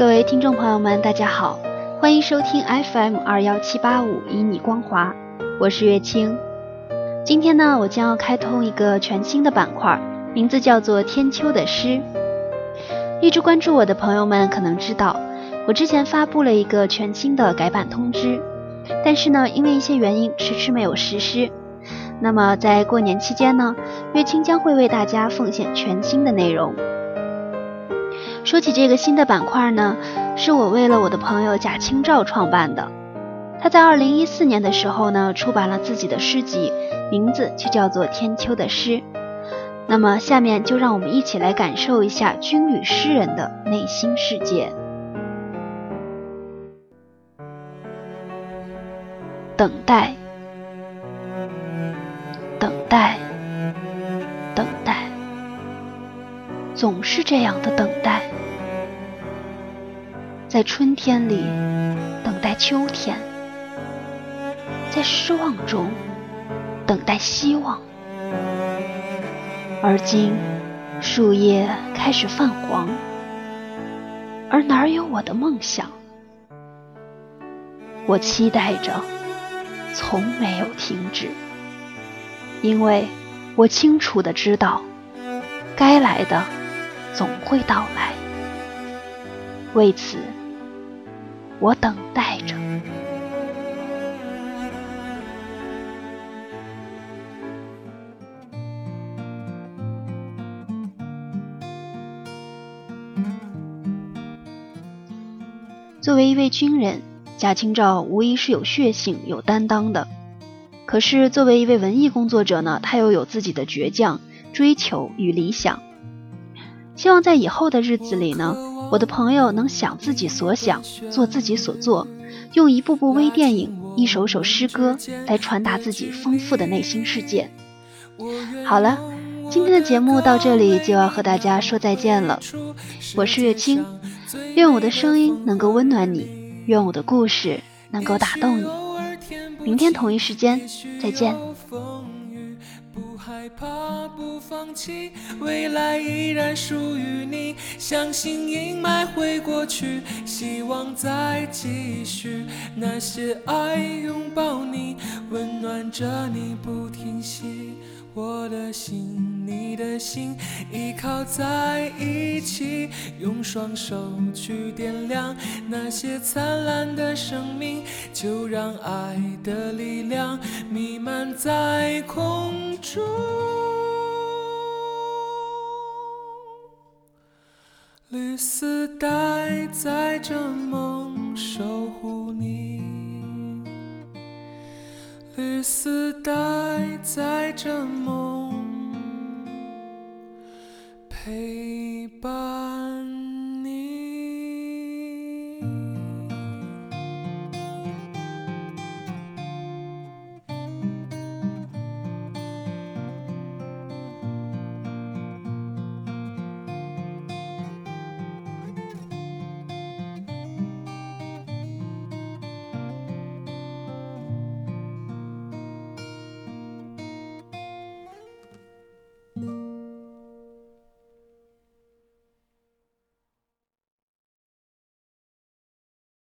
各位听众朋友们，大家好，欢迎收听 FM 二幺七八五以你光华，我是月清。今天呢，我将要开通一个全新的板块，名字叫做天秋的诗。一直关注我的朋友们可能知道，我之前发布了一个全新的改版通知，但是呢，因为一些原因迟迟没有实施。那么在过年期间呢，月清将会为大家奉献全新的内容。说起这个新的板块呢，是我为了我的朋友贾清照创办的。他在二零一四年的时候呢，出版了自己的诗集，名字就叫做《天秋的诗》。那么下面就让我们一起来感受一下军旅诗人的内心世界。等待，等待，总是这样的等待。在春天里等待秋天，在失望中等待希望。而今树叶开始泛黄，而哪有我的梦想？我期待着，从没有停止，因为我清楚的知道，该来的总会到来。为此。我等待着。作为一位军人，贾清照无疑是有血性、有担当的。可是，作为一位文艺工作者呢，他又有自己的倔强、追求与理想。希望在以后的日子里呢。我的朋友能想自己所想，做自己所做，用一部部微电影、一首首诗歌来传达自己丰富的内心世界。好了，今天的节目到这里就要和大家说再见了。我是月清，愿我的声音能够温暖你，愿我的故事能够打动你。明天同一时间再见。害怕不放弃，未来依然属于你。相信阴霾会过去，希望在继续。那些爱拥抱你，温暖着你不停息。我的心，你的心，依靠在一起，用双手去点亮那些灿烂的生命，就让爱的力量弥漫在空中。绿丝带载着梦，守护你。绿丝带载着梦，陪伴。